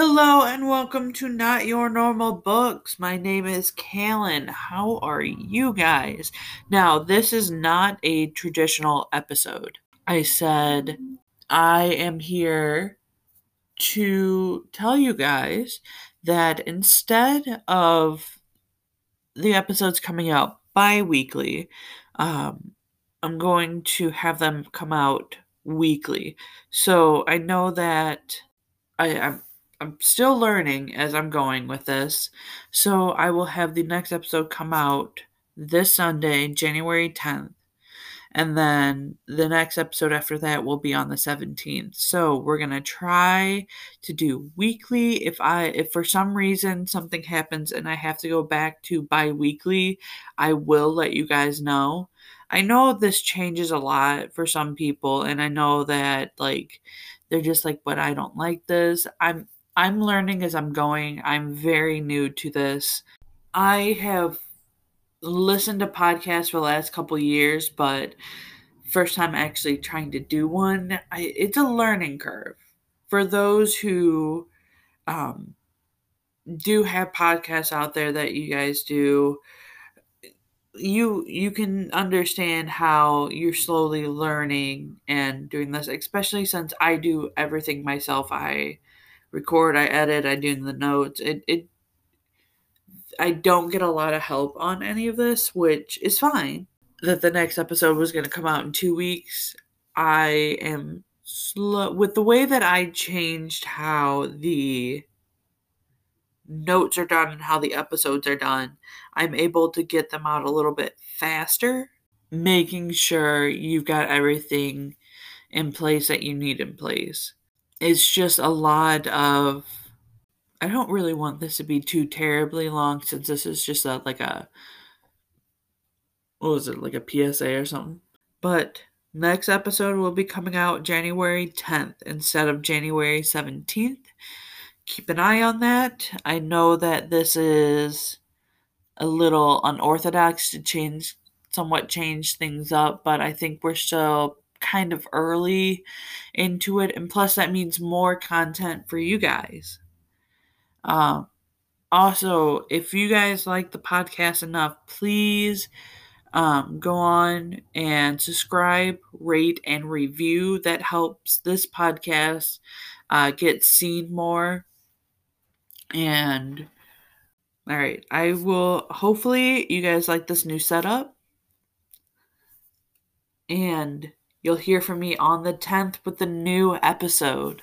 Hello and welcome to Not Your Normal Books. My name is Callan. How are you guys? Now, this is not a traditional episode. I said I am here to tell you guys that instead of the episodes coming out bi weekly, um, I'm going to have them come out weekly. So I know that I, I'm I'm still learning as I'm going with this. So I will have the next episode come out this Sunday, January 10th. And then the next episode after that will be on the 17th. So we're going to try to do weekly. If I if for some reason something happens and I have to go back to bi-weekly, I will let you guys know. I know this changes a lot for some people and I know that like they're just like but I don't like this. I'm I'm learning as I'm going. I'm very new to this. I have listened to podcasts for the last couple years, but first time actually trying to do one, I, it's a learning curve. For those who um, do have podcasts out there that you guys do, you you can understand how you're slowly learning and doing this, especially since I do everything myself. I record, I edit, I do the notes. It it I don't get a lot of help on any of this, which is fine. That the next episode was going to come out in 2 weeks. I am slow with the way that I changed how the notes are done and how the episodes are done. I'm able to get them out a little bit faster, making sure you've got everything in place that you need in place it's just a lot of I don't really want this to be too terribly long since this is just a like a what was it like a PSA or something. But next episode will be coming out January 10th instead of January 17th. Keep an eye on that. I know that this is a little unorthodox to change somewhat change things up, but I think we're still kind of early into it and plus that means more content for you guys. Um also if you guys like the podcast enough please um, go on and subscribe rate and review. That helps this podcast uh, get seen more. And all right i will hopefully you guys like this new setup. And You'll hear from me on the 10th with the new episode.